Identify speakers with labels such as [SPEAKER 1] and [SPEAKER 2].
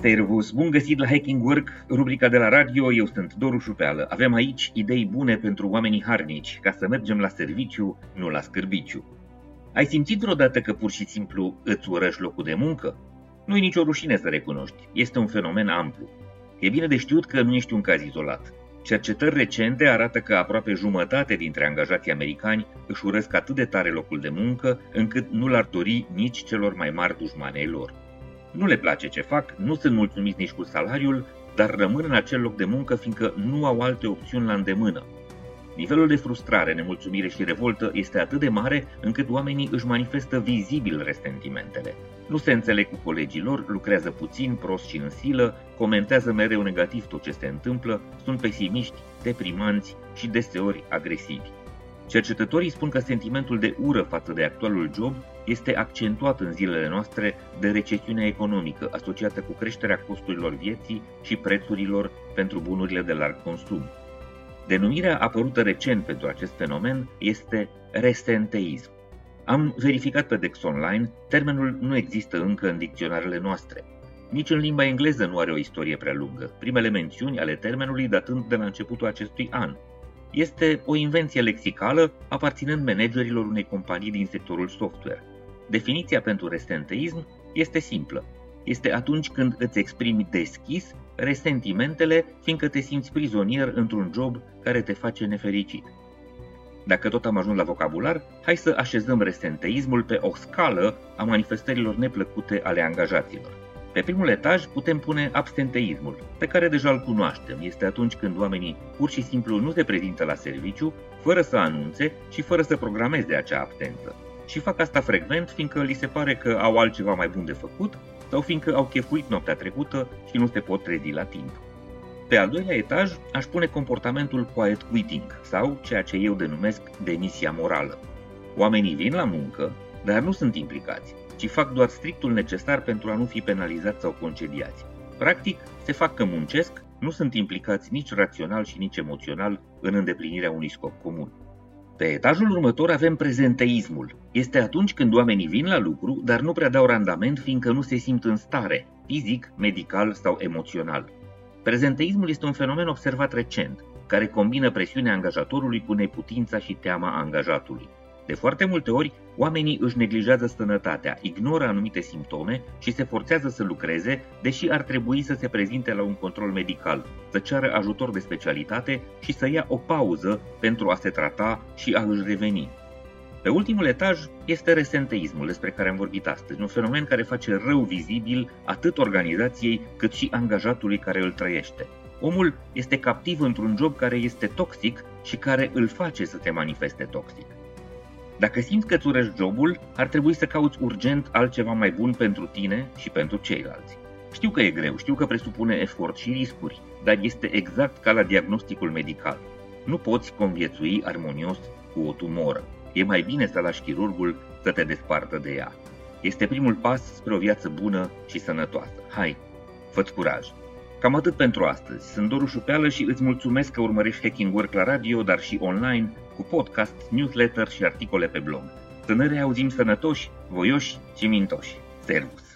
[SPEAKER 1] Servus, bun găsit la Hacking Work, rubrica de la radio, eu sunt Doru Șupeală. Avem aici idei bune pentru oamenii harnici, ca să mergem la serviciu, nu la scârbiciu. Ai simțit vreodată că pur și simplu îți urăși locul de muncă? Nu e nicio rușine să recunoști, este un fenomen amplu. E bine de știut că nu ești un caz izolat. Cercetări recente arată că aproape jumătate dintre angajații americani își urăsc atât de tare locul de muncă, încât nu l-ar dori nici celor mai mari dușmani ai lor. Nu le place ce fac, nu sunt mulțumiți nici cu salariul, dar rămân în acel loc de muncă fiindcă nu au alte opțiuni la îndemână. Nivelul de frustrare, nemulțumire și revoltă este atât de mare încât oamenii își manifestă vizibil resentimentele. Nu se înțeleg cu colegii lor, lucrează puțin, prost și în silă, comentează mereu negativ tot ce se întâmplă, sunt pesimiști, deprimanți și deseori agresivi. Cercetătorii spun că sentimentul de ură față de actualul job este accentuat în zilele noastre de recesiunea economică asociată cu creșterea costurilor vieții și prețurilor pentru bunurile de larg consum. Denumirea apărută recent pentru acest fenomen este resenteism. Am verificat pe Dex Online, termenul nu există încă în dicționarele noastre. Nici în limba engleză nu are o istorie prea lungă, primele mențiuni ale termenului datând de la începutul acestui an. Este o invenție lexicală aparținând managerilor unei companii din sectorul software. Definiția pentru resenteism este simplă. Este atunci când îți exprimi deschis resentimentele, fiindcă te simți prizonier într-un job care te face nefericit. Dacă tot am ajuns la vocabular, hai să așezăm resenteismul pe o scală a manifestărilor neplăcute ale angajaților. Pe primul etaj putem pune absenteismul, pe care deja îl cunoaștem. Este atunci când oamenii pur și simplu nu se prezintă la serviciu, fără să anunțe și fără să programeze acea absență. Și fac asta frecvent, fiindcă li se pare că au altceva mai bun de făcut sau fiindcă au chefuit noaptea trecută și nu se pot trezi la timp. Pe al doilea etaj aș pune comportamentul quiet quitting sau ceea ce eu denumesc demisia morală. Oamenii vin la muncă, dar nu sunt implicați, ci fac doar strictul necesar pentru a nu fi penalizați sau concediați. Practic, se fac că muncesc, nu sunt implicați nici rațional și nici emoțional în îndeplinirea unui scop comun. Pe etajul următor avem prezenteismul. Este atunci când oamenii vin la lucru, dar nu prea dau randament fiindcă nu se simt în stare, fizic, medical sau emoțional. Prezenteismul este un fenomen observat recent, care combină presiunea angajatorului cu neputința și teama angajatului. De foarte multe ori, oamenii își neglijează sănătatea, ignoră anumite simptome și se forțează să lucreze, deși ar trebui să se prezinte la un control medical, să ceară ajutor de specialitate și să ia o pauză pentru a se trata și a își reveni. Pe ultimul etaj este resenteismul despre care am vorbit astăzi, un fenomen care face rău vizibil atât organizației cât și angajatului care îl trăiește. Omul este captiv într-un job care este toxic și care îl face să se manifeste toxic. Dacă simți că îți urăști jobul, ar trebui să cauți urgent altceva mai bun pentru tine și pentru ceilalți. Știu că e greu, știu că presupune efort și riscuri, dar este exact ca la diagnosticul medical. Nu poți conviețui armonios cu o tumoră. E mai bine să lași chirurgul să te despartă de ea. Este primul pas spre o viață bună și sănătoasă. Hai, fă curaj! Cam atât pentru astăzi. Sunt Doru Șupeală și îți mulțumesc că urmărești Hacking Work la radio, dar și online, cu podcast, newsletter și articole pe blog. Să ne reauzim sănătoși, voioși și mintoși. Servus!